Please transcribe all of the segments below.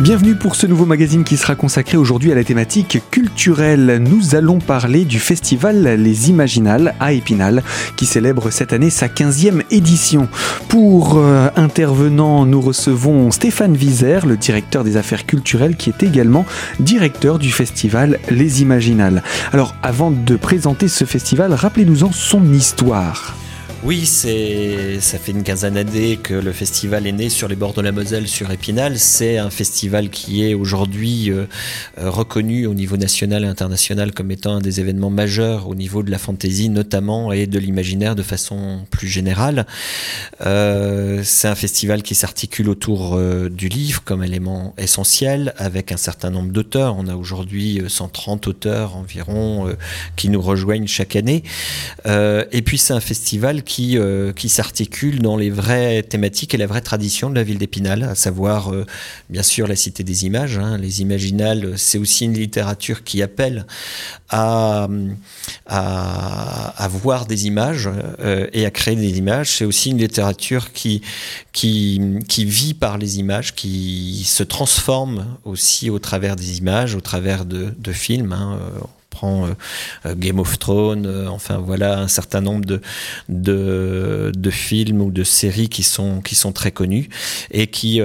Bienvenue pour ce nouveau magazine qui sera consacré aujourd'hui à la thématique culturelle. Nous allons parler du festival Les Imaginales à Épinal qui célèbre cette année sa 15e édition. Pour euh, intervenant, nous recevons Stéphane Vizer, le directeur des affaires culturelles qui est également directeur du festival Les Imaginales. Alors avant de présenter ce festival, rappelez-nous-en son histoire. Oui, c'est ça fait une quinzaine d'années que le festival est né sur les bords de la Moselle, sur Épinal. C'est un festival qui est aujourd'hui euh, euh, reconnu au niveau national et international comme étant un des événements majeurs au niveau de la fantaisie notamment et de l'imaginaire de façon plus générale. Euh, c'est un festival qui s'articule autour du livre comme élément essentiel avec un certain nombre d'auteurs. On a aujourd'hui 130 auteurs environ qui nous rejoignent chaque année. et puis c'est un festival qui, euh, qui s'articule dans les vraies thématiques et la vraie tradition de la ville d'Épinal, à savoir euh, bien sûr la cité des images. Hein. Les imaginales, c'est aussi une littérature qui appelle à, à, voir des images euh, et à créer des images. C'est aussi une littérature qui, qui, qui vit par les images, qui se transforme aussi au travers des images, au travers de, de films. Hein prend euh, euh, Game of Thrones, euh, enfin voilà un certain nombre de, de, films ou de séries qui sont, qui sont très connus et qui,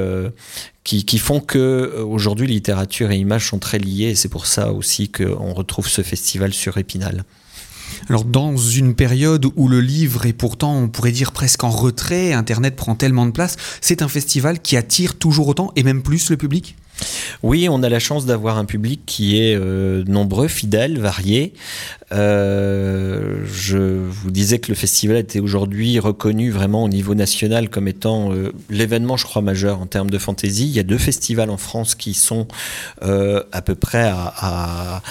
qui, font que aujourd'hui littérature et images sont très liées c'est pour ça aussi qu'on retrouve ce festival sur Épinal. Alors dans une période où le livre est pourtant, on pourrait dire presque en retrait, Internet prend tellement de place, c'est un festival qui attire toujours autant et même plus le public? Oui, on a la chance d'avoir un public qui est euh, nombreux, fidèle, varié. Euh, je vous disais que le festival était aujourd'hui reconnu vraiment au niveau national comme étant euh, l'événement, je crois, majeur en termes de fantaisie. Il y a deux festivals en France qui sont à peu près à,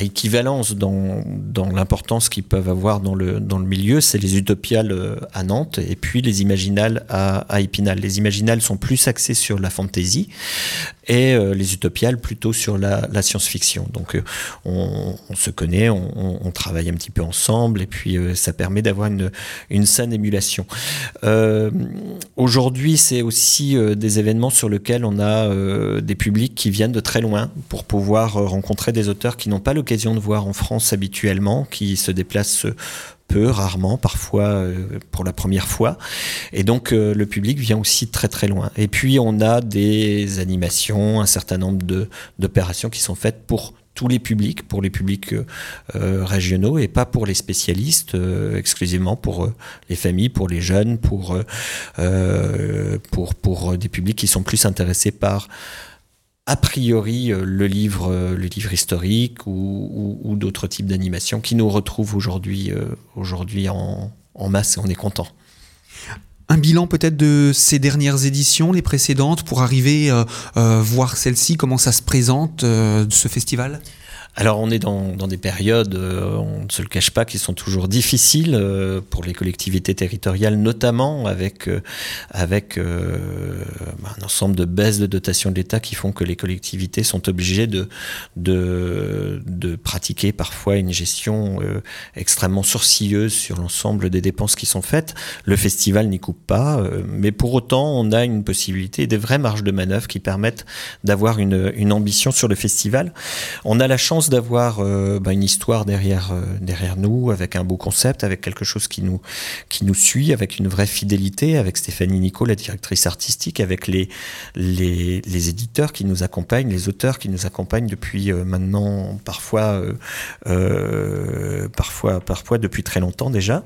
équivalence dans, l'importance qu'ils peuvent avoir dans le, milieu, c'est les utopiales euh, à Nantes et puis les imaginales à, à Épinal. Les imaginales sont plus axées sur la fantaisie et euh, les utopiales plutôt sur la, science-fiction. Donc euh, on, se connaît, on, on, travaille un petit peu ensemble et puis ça permet d'avoir une, une saine émulation. Aujourd'hui, c'est aussi des événements sur lesquels on a des publics qui viennent de très loin pour pouvoir rencontrer des auteurs qui n'ont pas l'occasion de voir en France habituellement, qui se déplacent peu, rarement, parfois euh, pour la première fois. Et donc euh, le public vient aussi très très loin. Et puis on a des animations, un certain nombre d'opérations qui sont faites pour tous les publics, pour les publics euh, régionaux et pas pour les spécialistes, exclusivement pour les familles, pour les jeunes, pour, des publics qui sont plus intéressés par a priori euh, le livre, euh, le livre historique ou, d'autres types d'animations qui nous retrouvent aujourd'hui euh, aujourd'hui en, masse et on est content. Un bilan peut-être de ces dernières éditions, les précédentes, pour arriver à voir celle-ci, comment ça se présente, ce festival? Alors on est dans, des périodes, euh, on ne se le cache pas, qui sont toujours difficiles euh, pour les collectivités territoriales, notamment avec, euh, avec bah, un ensemble de baisses de dotation de l'État qui font que les collectivités sont obligées de, de, de pratiquer parfois une gestion extrêmement sourcilleuse sur l'ensemble des dépenses qui sont faites. Le festival n'y coupe pas, mais pour autant on a une possibilité, des vraies marges de manœuvre qui permettent d'avoir une, une ambition sur le festival. On a la chance d'avoir euh, bah, une histoire derrière, euh, derrière nous, avec un beau concept, avec quelque chose qui nous, qui nous suit, avec une vraie fidélité, avec Stéphanie Nico, la directrice artistique, avec les, les, les éditeurs qui nous accompagnent, les auteurs qui nous accompagnent depuis euh, maintenant parfois, parfois, parfois depuis très longtemps déjà.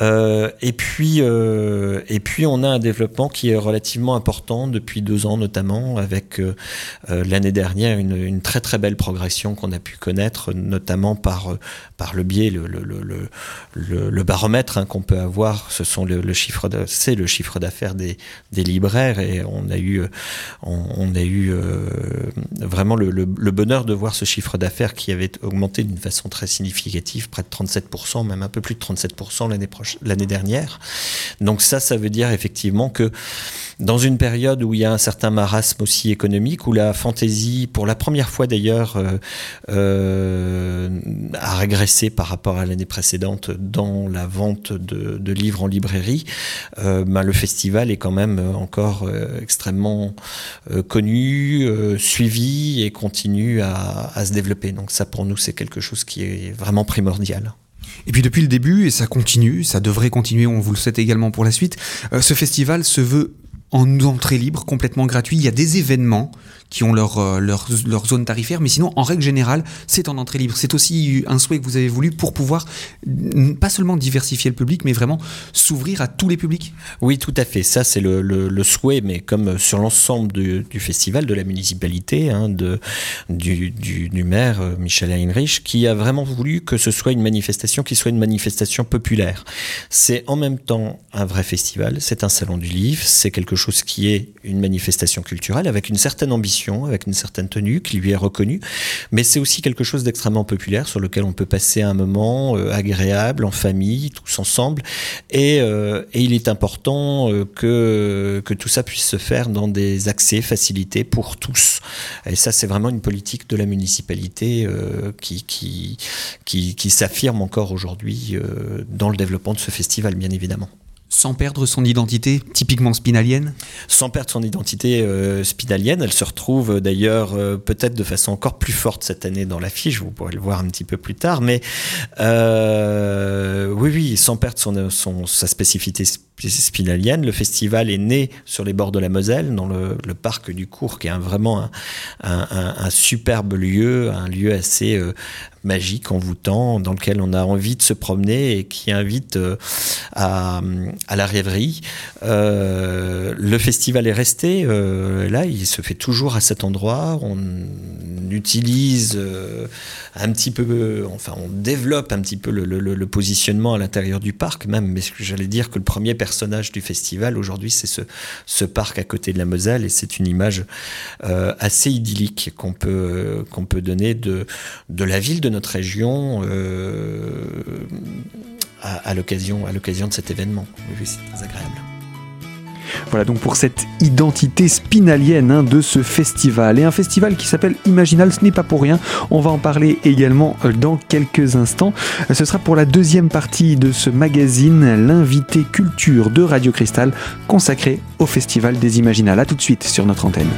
et, puis, et puis on a un développement qui est relativement important depuis deux ans notamment, avec l'année dernière une, une très très belle progression qu'on a pu connaître, notamment par, euh, par le biais, le, le, le, le baromètre hein, qu'on peut avoir, ce le, c'est le chiffre d'affaires des, des, libraires et on a eu, on, a eu euh, vraiment le, bonheur de voir ce chiffre d'affaires qui avait augmenté d'une façon très significative, près de 37%, même un peu plus de 37% l'année l'année dernière. Donc ça, ça veut dire effectivement que dans une période où il y a un certain marasme aussi économique, où la fantaisie, pour la première fois d'ailleurs, euh, a régressé par rapport à l'année précédente dans la vente de, livres en librairie, ben, le festival est quand même encore extrêmement connu, suivi et continue à, se développer. Donc ça pour nous c'est quelque chose qui est vraiment primordial. Et puis depuis le début, et ça continue, ça devrait continuer, on vous le souhaite également pour la suite, euh, ce festival se veut en entrée libre, complètement gratuit. Il y a des événements qui ont leur, euh, leur, leur, zone tarifaire, mais sinon, en règle générale, c'est en entrée libre. C'est aussi un souhait que vous avez voulu pour pouvoir pas seulement diversifier le public, mais vraiment s'ouvrir à tous les publics Oui, tout à fait. Ça, c'est le, le, souhait, mais comme sur l'ensemble du, festival, de la municipalité, hein, de, du, du, du, maire euh, Michel Heinrich, qui a vraiment voulu que ce soit une manifestation qui soit une manifestation populaire. C'est en même temps un vrai festival, c'est un salon du livre, c'est quelque chose qui est une manifestation culturelle avec une certaine ambition avec une certaine tenue qui lui est reconnue, mais c'est aussi quelque chose d'extrêmement populaire sur lequel on peut passer un moment euh, agréable en famille, tous ensemble, et, euh, il est important euh, que, que tout ça puisse se faire dans des accès facilités pour tous. Et ça, c'est vraiment une politique de la municipalité qui, qui, qui s'affirme encore aujourd'hui dans le développement de ce festival, bien évidemment sans perdre son identité typiquement spinalienne Sans perdre son identité euh, spinalienne, elle se retrouve euh, d'ailleurs euh, peut-être de façon encore plus forte cette année dans l'affiche, vous pourrez le voir un petit peu plus tard, mais oui, oui, sans perdre sa spécificité spinalienne. Le festival est né sur les bords de la Moselle, dans le, parc du Cours, qui est vraiment un, superbe lieu, un lieu assez magique, envoûtant, dans lequel on a envie de se promener et qui invite euh, à, la rêverie. Euh, le festival est resté euh, là, il se fait toujours à cet endroit. Utilise un petit peu, enfin, on développe un petit peu le, positionnement à l'intérieur du parc, même. Mais j'allais dire que le premier personnage du festival aujourd'hui, c'est ce, parc à côté de la Moselle, et c'est une image assez idyllique qu'on peut qu'on peut donner de de la ville de notre région euh, à, à l'occasion de cet événement. Oui, c'est très agréable. Voilà donc pour cette identité spinalienne hein, de ce festival. Et un festival qui s'appelle Imaginal, ce n'est pas pour rien. On va en parler également euh, dans quelques instants. Ce sera pour la deuxième partie de ce magazine, l'invité culture de Radio Cristal, consacré au Festival des Imaginales. A tout de suite sur notre antenne.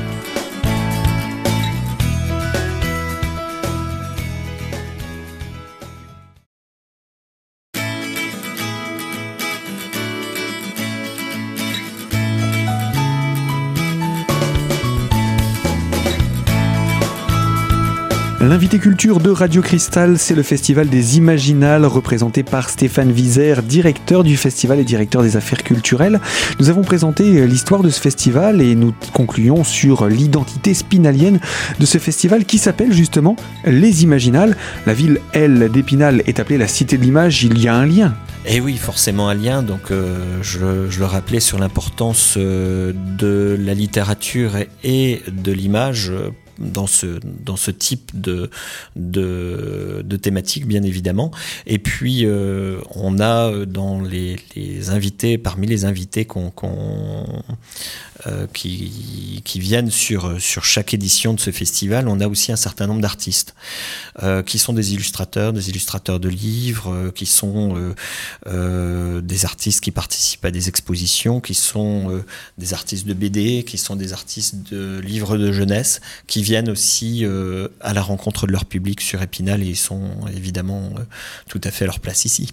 L'invité culture de Radio Cristal, c'est le festival des Imaginales, représenté par Stéphane Vizer, directeur du festival et directeur des affaires culturelles. Nous avons présenté l'histoire de ce festival et nous concluons sur l'identité spinalienne de ce festival qui s'appelle justement Les Imaginales. La ville, elle, d'Épinal est appelée la Cité de l'Image, il y a un lien. Et eh oui, forcément un lien. Donc, euh, je, je, le rappelais sur l'importance euh, de la littérature et de l'image dans ce, dans ce type de, de, de thématique, bien évidemment. Et puis, euh, on a euh, dans les, invités, parmi les invités qu'on, euh, qui, viennent sur, sur chaque édition de ce festival, on a aussi un certain nombre d'artistes qui sont des illustrateurs, des illustrateurs de livres, qui sont des artistes qui participent à des expositions, qui sont des artistes de BD, qui sont des artistes de livres de jeunesse, qui viennent aussi à la rencontre de leur public sur Épinal et ils sont évidemment tout à fait leur place ici.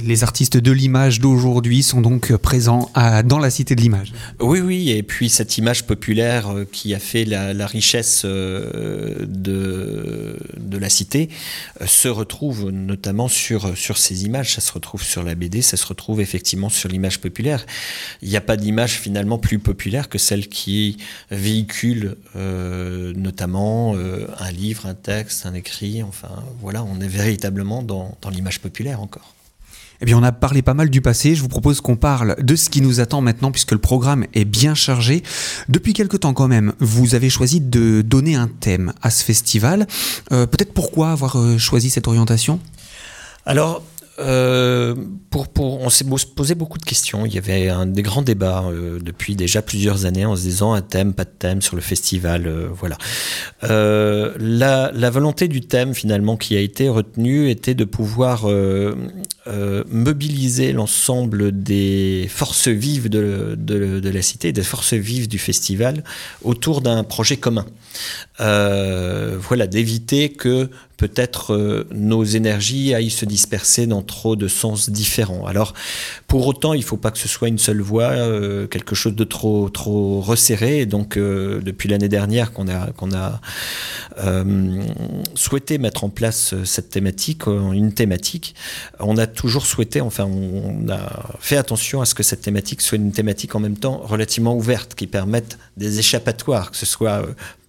Les artistes de l'image d'aujourd'hui sont donc présents dans la cité de l'image. Oui, oui, et puis cette image populaire euh, qui a fait la, richesse euh, de, de la cité euh, se retrouve notamment sur, sur ces images. Ça se retrouve sur la BD, ça se retrouve effectivement sur l'image populaire. Il n'y a pas d'image finalement plus populaire que celle qui véhicule notamment un livre, un texte, un écrit. Enfin, voilà, on est véritablement dans, dans l'image populaire encore. Eh bien, on a parlé pas mal du passé. Je vous propose qu'on parle de ce qui nous attend maintenant, puisque le programme est bien chargé. Depuis quelque temps, quand même, vous avez choisi de donner un thème à ce festival. Euh, peut-être pourquoi avoir euh, choisi cette orientation? Alors, euh, pour, pour, on s'est posé beaucoup de questions. Il y avait des grands débats euh, depuis déjà plusieurs années en se disant un thème, pas de thème sur le festival. Euh, voilà. La, la, volonté du thème finalement qui a été retenue était de pouvoir mobiliser l'ensemble des forces vives de, de, de, la cité, des forces vives du festival autour d'un projet commun. voilà, d'éviter que peut-être euh, nos énergies aillent se disperser dans trop de sens différents. Alors, pour autant, il ne faut pas que ce soit une seule voie, euh, quelque chose de trop, trop resserré. Et donc, euh, depuis l'année dernière qu'on a, qu'on a souhaité mettre en place cette thématique, une thématique, on a toujours souhaité, enfin, on a fait attention à ce que cette thématique soit une thématique en même temps relativement ouverte, qui permette des échappatoires, que ce soit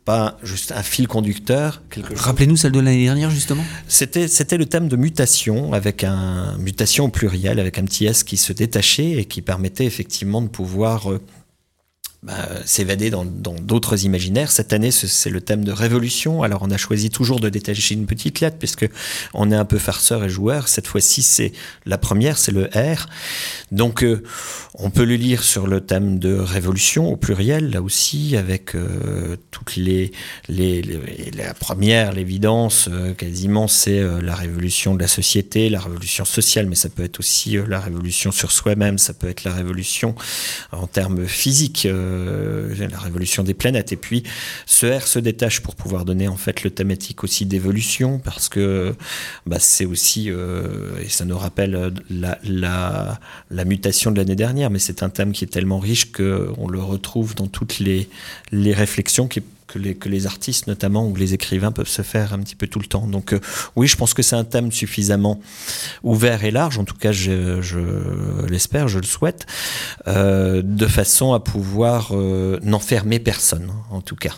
pas juste un fil conducteur. Rappelez-nous celle de l'année dernière justement. C'était c'était le thème de mutation avec un mutation au pluriel avec un petit s qui se détachait et qui permettait effectivement de pouvoir euh, bah, s'évader dans d'autres imaginaires. Cette année, c'est le thème de révolution. Alors, on a choisi toujours de détacher une petite lettre puisque on est un peu farceur et joueur. Cette fois-ci, c'est la première, c'est le R. Donc, euh, on peut le lire sur le thème de révolution au pluriel, là aussi, avec euh, toutes les, les, la première, l'évidence, euh, quasiment, c'est la révolution de la société, la révolution sociale, mais ça peut être aussi la révolution sur soi-même, ça peut être la révolution en termes physiques. Euh, la révolution des planètes. Et puis, ce R se détache pour pouvoir donner en fait le thématique aussi d'évolution, parce que bah, c'est aussi, euh, et ça nous rappelle la, mutation de l'année dernière, mais c'est un thème qui est tellement riche qu'on le retrouve dans toutes les, les réflexions qui que les, artistes notamment ou les écrivains peuvent se faire un petit peu tout le temps. Donc euh, oui, je pense que c'est un thème suffisamment ouvert et large, en tout cas je, je l'espère, je le souhaite, euh, de façon à pouvoir euh, n'enfermer personne, en tout cas.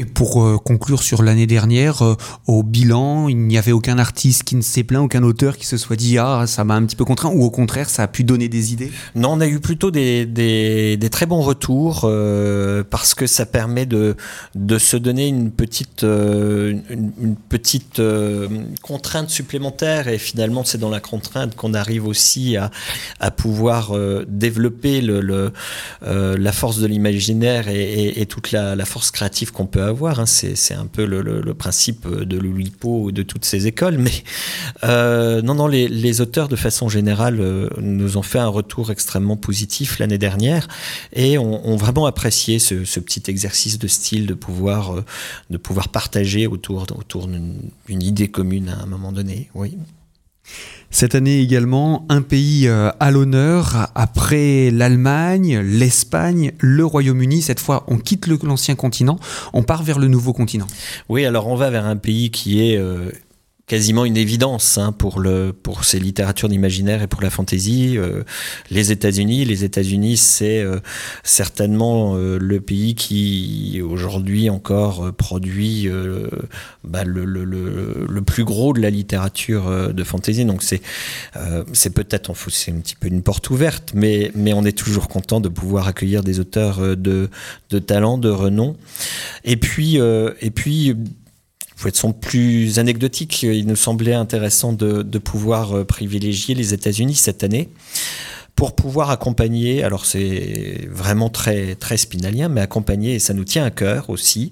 Et pour euh, conclure sur l'année dernière, euh, au bilan, il n'y avait aucun artiste qui ne s'est plaint, aucun auteur qui se soit dit ah ça m'a un petit peu contraint, ou au contraire ça a pu donner des idées? Non, on a eu plutôt des, très bons retours euh, parce que ça permet de, se donner une petite contrainte supplémentaire et finalement c'est dans la contrainte qu'on arrive aussi à, pouvoir développer la force de l'imaginaire et, toute la, la force créative qu'on peut avoir. Hein. C'est un peu le, principe de l'Oulipo ou de toutes ces écoles. Mais euh, non, non, les, auteurs, de façon générale, euh, nous ont fait un retour extrêmement positif l'année dernière et ont, vraiment apprécié ce, petit exercice de style de pouvoir, euh, de pouvoir partager autour, autour d'une idée commune à un moment donné. Oui. Cette année également, un pays euh, à l'honneur après l'Allemagne, l'Espagne, le Royaume-Uni. Cette fois, on quitte l'ancien continent, on part vers le nouveau continent. Oui, alors on va vers un pays qui est euh, quasiment une évidence hein, pour le pour ces littératures d'imaginaire et pour la fantaisie. Euh, les États-Unis, les États-Unis, c'est euh, certainement euh, le pays qui aujourd'hui encore produit bah, le, le, le, plus gros de la littérature de fantaisie. Donc c'est c'est peut-être c'est un petit peu une porte ouverte, mais mais on est toujours content de pouvoir accueillir des auteurs de de talent, de renom. Et puis et puis pour être son plus anecdotique, il nous semblait intéressant de, de pouvoir euh, privilégier les États-Unis cette année pour pouvoir accompagner, alors c'est vraiment très très spinalien, mais accompagner, et ça nous tient à cœur aussi,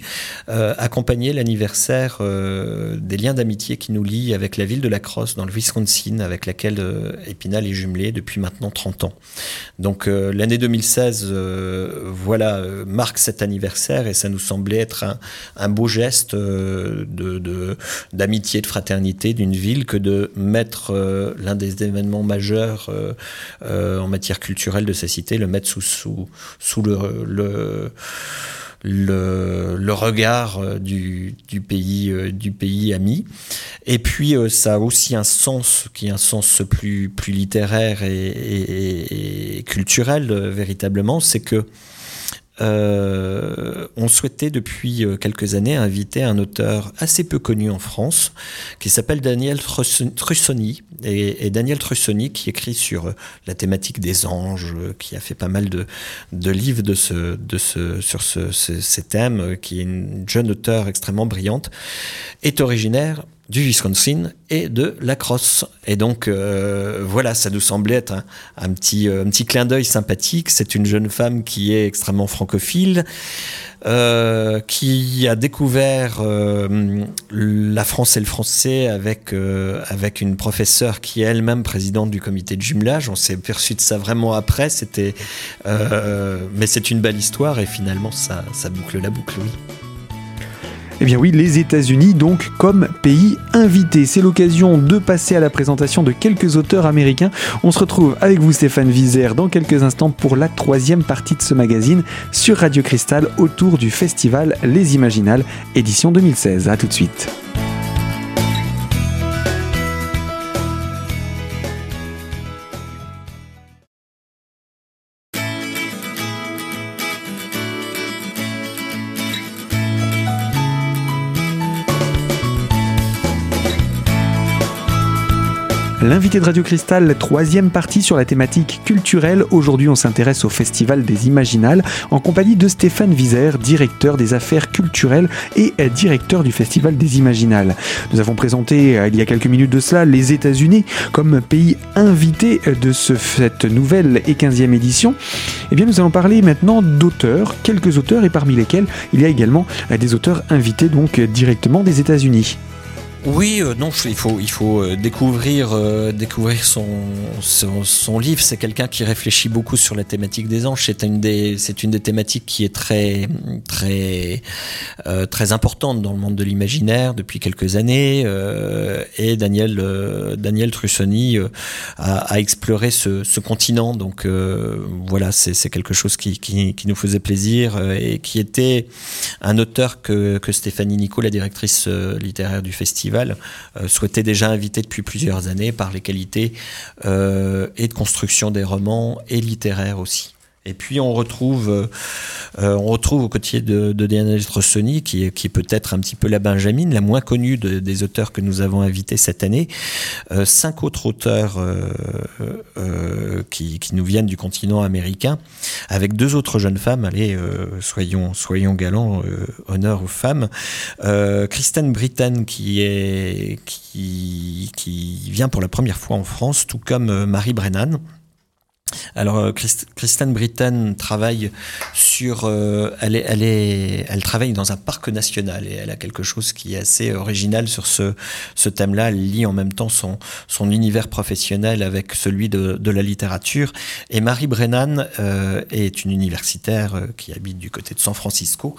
euh, accompagner l'anniversaire euh, des liens d'amitié qui nous lient avec la ville de La Crosse dans le Wisconsin, avec laquelle euh, est jumelé depuis maintenant 30 ans. Donc euh, l'année 2016, euh, voilà, marque cet anniversaire et ça nous semblait être un, un beau geste de d'amitié, de, de, fraternité d'une ville que de mettre l'un des événements majeurs euh, en matière culturelle de sa cité, le mettre sous, sous, le, le le, regard euh, du, du, pays, euh, du pays ami. Et puis, ça a aussi un sens qui est un sens plus, plus littéraire et, et culturel, véritablement. C'est que euh, on souhaitait depuis euh, quelques années inviter un auteur assez peu connu en France qui s'appelle Daniel Trussoni. Et, Daniel Trussoni qui écrit sur euh, la thématique des anges, qui a fait pas mal de, livres de ce, sur ce, ces thèmes, qui est une jeune auteure extrêmement brillante, est originaire du Wisconsin et de la crosse. Et donc euh, voilà, ça nous semblait être un, petit, un petit clin d'œil sympathique. C'est une jeune femme qui est extrêmement francophile, euh, qui a découvert euh, la France et le français avec, avec une professeure qui est elle-même présidente du comité de jumelage. On s'est perçu de ça vraiment après. C'était, mais c'est une belle histoire et finalement ça, ça boucle la boucle, oui. Eh bien oui, les États-Unis donc comme pays invité. C'est l'occasion de passer à la présentation de quelques auteurs américains. On se retrouve avec vous Stéphane Vizer dans quelques instants pour la troisième partie de ce magazine sur Radio Cristal autour du festival Les Imaginales édition 2016. A tout de suite. L'invité de Radio Cristal, troisième partie sur la thématique culturelle. Aujourd'hui, on s'intéresse au Festival des Imaginales en compagnie de Stéphane Vizer, directeur des affaires culturelles et directeur du Festival des Imaginales. Nous avons présenté euh, il y a quelques minutes de cela les États-Unis comme pays invité de cette nouvelle et 15e édition. Eh bien, nous allons parler maintenant d'auteurs, quelques auteurs et parmi lesquels il y a également euh, des auteurs invités donc directement des États-Unis. Oui, euh, non, il faut, il faut euh, découvrir, euh, découvrir son, son, livre. C'est quelqu'un qui réfléchit beaucoup sur la thématique des anges. C'est une des, c'est une des thématiques qui est très, très, très importante dans le monde de l'imaginaire depuis quelques années. et Daniel, Daniel Trussoni a, exploré ce, ce continent. Donc voilà, c'est quelque chose qui, qui, qui, nous faisait plaisir et qui était un auteur que, que Stéphanie Nico, la directrice littéraire du festival euh, souhaitait déjà inviter depuis plusieurs années par les qualités euh, et de construction des romans et littéraires aussi. Et puis on retrouve, euh, euh, on retrouve au côté de, de Diana qui qui est peut-être un petit peu la Benjamin, la moins connue des auteurs que nous avons invités cette année, euh, cinq autres auteurs qui, qui, nous viennent du continent américain, avec deux autres jeunes femmes. Allez, soyons, soyons galants, honneur aux femmes. Kristen Britton, qui est qui, qui vient pour la première fois en France, tout comme Marie Brennan. Alors, euh, Kristen Britton travaille sur, euh, elle, est, elle, est, elle travaille dans un parc national et elle a quelque chose qui est assez original sur ce, ce thème-là. Elle lie en même temps son, son univers professionnel avec celui de, de la littérature. Et Marie Brennan euh, est une universitaire qui habite du côté de San Francisco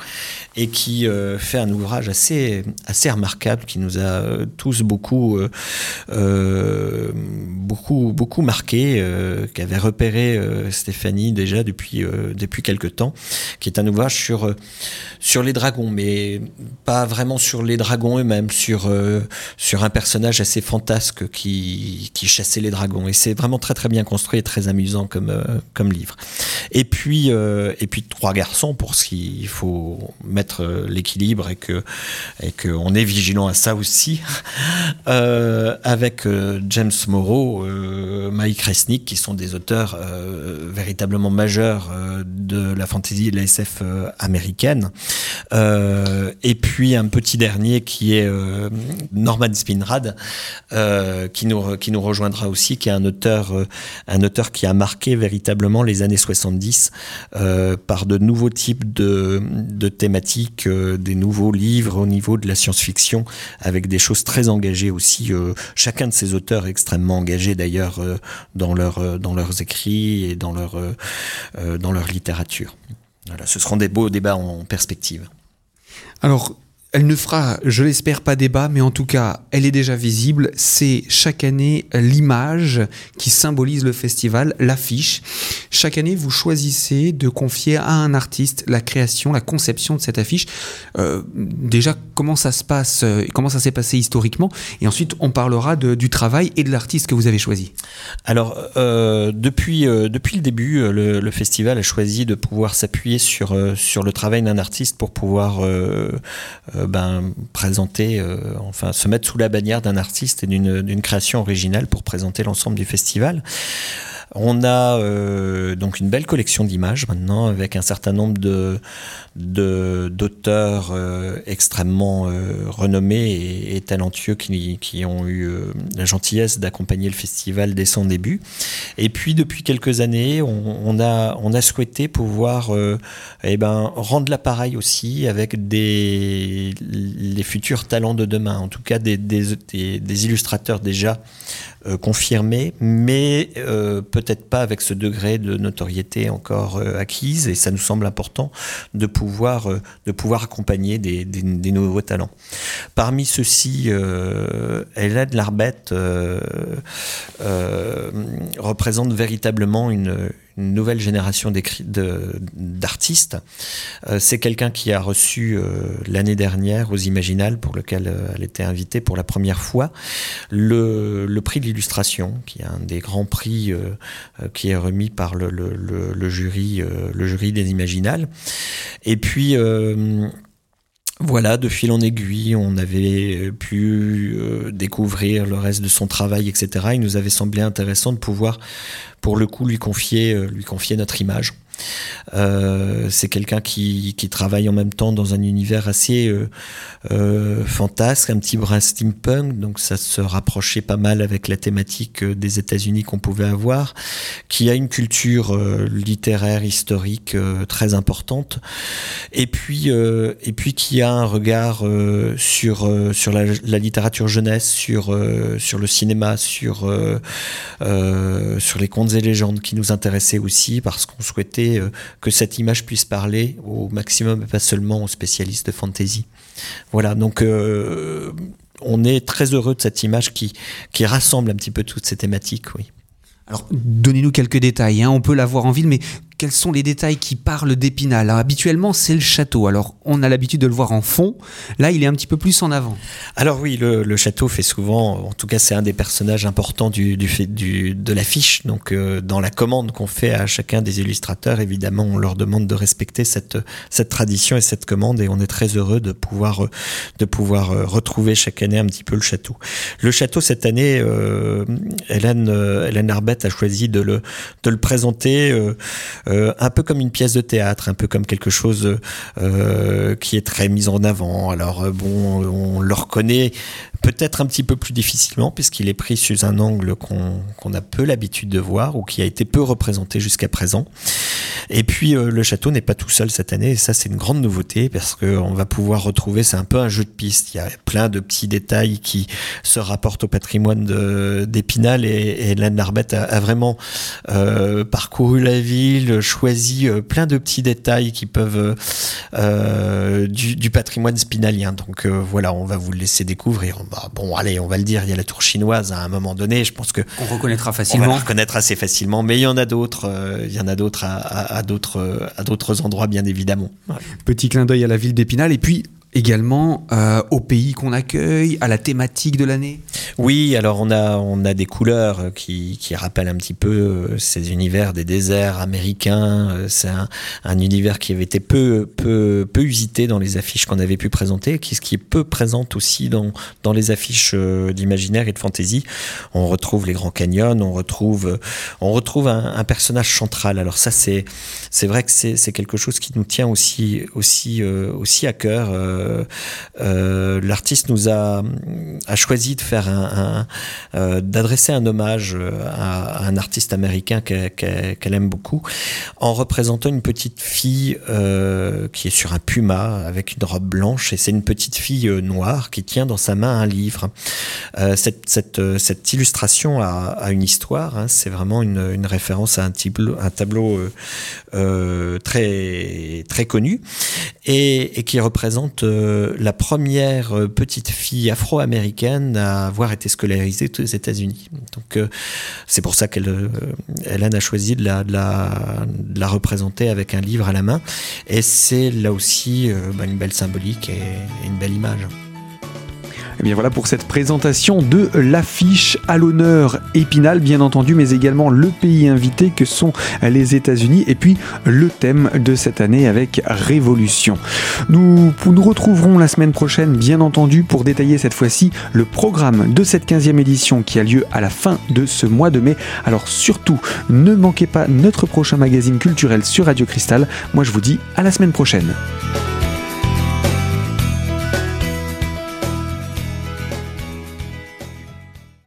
et qui fait un ouvrage assez, assez remarquable qui nous a tous beaucoup, beaucoup, beaucoup marqué, qui avait repéré euh, Stéphanie déjà depuis euh, depuis quelque temps, qui est un ouvrage sur euh, sur les dragons, mais pas vraiment sur les dragons eux-mêmes, sur sur un personnage assez fantasque qui qui chassait les dragons. Et c'est vraiment très très bien construit et très amusant comme comme livre. Et puis et puis trois garçons pour ce qu'il faut mettre l'équilibre et que et que on est vigilant à ça aussi avec James Morrow, Mike Resnick qui sont des auteurs euh, véritablement majeur euh, de la fantasy et de la SF euh, américaine. et puis un petit dernier qui est Norman Spinrad, qui, nous, qui nous rejoindra aussi, qui est un auteur, un auteur qui a marqué véritablement les années 70 par de nouveaux types de, de thématiques, des nouveaux livres au niveau de la science-fiction, avec des choses très engagées aussi. chacun de ces auteurs est extrêmement engagé d'ailleurs dans, leur, dans leurs écrits et dans leur, euh, euh, dans leur littérature. Voilà, ce seront des beaux débats en perspective. Alors, elle ne fera, je l'espère, pas débat, mais en tout cas, elle est déjà visible. C'est chaque année l'image qui symbolise le festival, l'affiche. Chaque année, vous choisissez de confier à un artiste la création, la conception de cette affiche. Euh, déjà, comment ça se passe, euh, comment ça s'est passé historiquement, et ensuite, on parlera du travail et de l'artiste que vous avez choisi. Alors, euh, depuis, depuis le début, le, le, festival a choisi de pouvoir s'appuyer sur, sur le travail d'un artiste pour pouvoir ben, présenter, euh, enfin se mettre sous la bannière d'un artiste et d'une création originale pour présenter l'ensemble du festival. On a euh, donc une belle collection d'images maintenant avec un certain nombre d'auteurs euh, extrêmement euh, renommés et, talentueux qui, ont eu la gentillesse d'accompagner le festival dès son début. Et puis depuis quelques années, on, a souhaité pouvoir eh ben rendre l'appareil aussi avec les futurs talents de demain, en tout cas des, illustrateurs déjà confirmé, mais euh, peut-être pas avec ce degré de notoriété encore euh, acquise. Et ça nous semble important de pouvoir, de pouvoir accompagner des, des, nouveaux talents. Parmi ceux-ci, Hélène Larbette représente véritablement une, une nouvelle génération d'artistes. Euh, c'est quelqu'un qui a reçu euh, l'année dernière aux Imaginales, pour lequel euh, elle était invitée pour la première fois, le, prix de l'illustration, qui est un des grands prix qui est remis par le, le jury, le jury des Imaginales. Et puis voilà, de fil en aiguille, on avait pu découvrir le reste de son travail, etc. Il nous avait semblé intéressant de pouvoir pour le coup lui confier, euh, lui confier notre image. Euh, c'est quelqu'un qui, travaille en même temps dans un univers assez euh, euh, fantasque, un petit brin steampunk, donc ça se rapprochait pas mal avec la thématique euh, des États-Unis qu'on pouvait avoir, qui a une culture littéraire, historique très importante, et puis et puis qui a un regard sur sur la, la, littérature jeunesse, sur sur le cinéma, sur sur les contes et légendes qui nous intéressaient aussi parce qu'on souhaitait euh, que cette image puisse parler au maximum et pas seulement aux spécialistes de fantasy. Voilà, donc euh, on est très heureux de cette image qui, qui rassemble un petit peu toutes ces thématiques, oui. Alors, donnez-nous quelques détails. Hein. On peut la voir en ville, mais quels sont les détails qui parlent d'Épinal Habituellement, c'est le château. Alors, on a l'habitude de le voir en fond. Là, il est un petit peu plus en avant. Alors oui, le, château fait souvent, en tout cas, c'est un des personnages importants du, de l'affiche. Donc, euh, dans la commande qu'on fait à chacun des illustrateurs, évidemment, on leur demande de respecter cette, cette tradition et cette commande. Et on est très heureux de pouvoir, de pouvoir euh, retrouver chaque année un petit peu le château. Le château, cette année, euh, Hélène, Hélène Arbette a choisi de le, de le présenter un peu comme une pièce de théâtre, un peu comme quelque chose euh, qui est très mis en avant. Alors euh, bon, on le reconnaît peut-être un petit peu plus difficilement puisqu'il est pris sous un angle qu'on a peu l'habitude de voir ou qui a été peu représenté jusqu'à présent. Et puis euh, le château n'est pas tout seul cette année et ça c'est une grande nouveauté parce qu'on va pouvoir retrouver, c'est un peu un jeu de piste, il y a plein de petits détails qui se rapportent au patrimoine d'Épinal et, et Lanne Narbette a, vraiment euh, parcouru la ville, choisi euh, plein de petits détails qui peuvent du, du, patrimoine spinalien. Donc voilà, on va vous le laisser découvrir. Bah, bon, allez, on va le dire, il y a la tour chinoise à un moment donné. Je pense que on reconnaîtra facilement. On va la reconnaître assez facilement, mais il y en a d'autres. Euh, il y en a d'autres à, à, à d'autres à d'autres endroits, bien évidemment. Petit clin d'œil à la ville d'Épinal et puis également euh, au pays qu'on accueille, à la thématique de l'année? Oui, alors on a, on a des couleurs qui, qui rappellent un petit peu euh, ces univers des déserts américains. Euh, c'est un, un, univers qui avait été peu, peu, peu usité dans les affiches qu'on avait pu présenter, qui, qui est peu présente aussi dans, dans les affiches d'imaginaire et de fantasy. On retrouve les grands canyons, on retrouve, on retrouve un, personnage central. Alors ça, c'est, c'est vrai que c'est, quelque chose qui nous tient aussi, aussi, aussi à cœur l'artiste nous a, choisi de faire euh, d'adresser un hommage à, un artiste américain qu'elle aime beaucoup en représentant une petite fille qui est sur un puma avec une robe blanche et c'est une petite fille noire qui tient dans sa main un livre. cette, illustration a, une histoire, hein. c'est vraiment une, référence à un tableau, très, connu et qui représente euh, la première euh, petite fille afro-américaine à avoir été scolarisée aux États-Unis. Donc euh, c'est pour ça qu'elle, Hélène a choisi de la, de, la, de la, représenter avec un livre à la main. Et c'est là aussi bah, une belle symbolique et, une belle image. Et bien voilà pour cette présentation de l'affiche à l'honneur Épinal, bien entendu, mais également le pays invité que sont les États-Unis et puis le thème de cette année avec Révolution. Nous nous retrouverons la semaine prochaine, bien entendu, pour détailler cette fois-ci le programme de cette 15e édition qui a lieu à la fin de ce mois de mai. Alors surtout, ne manquez pas notre prochain magazine culturel sur Radio Cristal. Moi je vous dis à la semaine prochaine.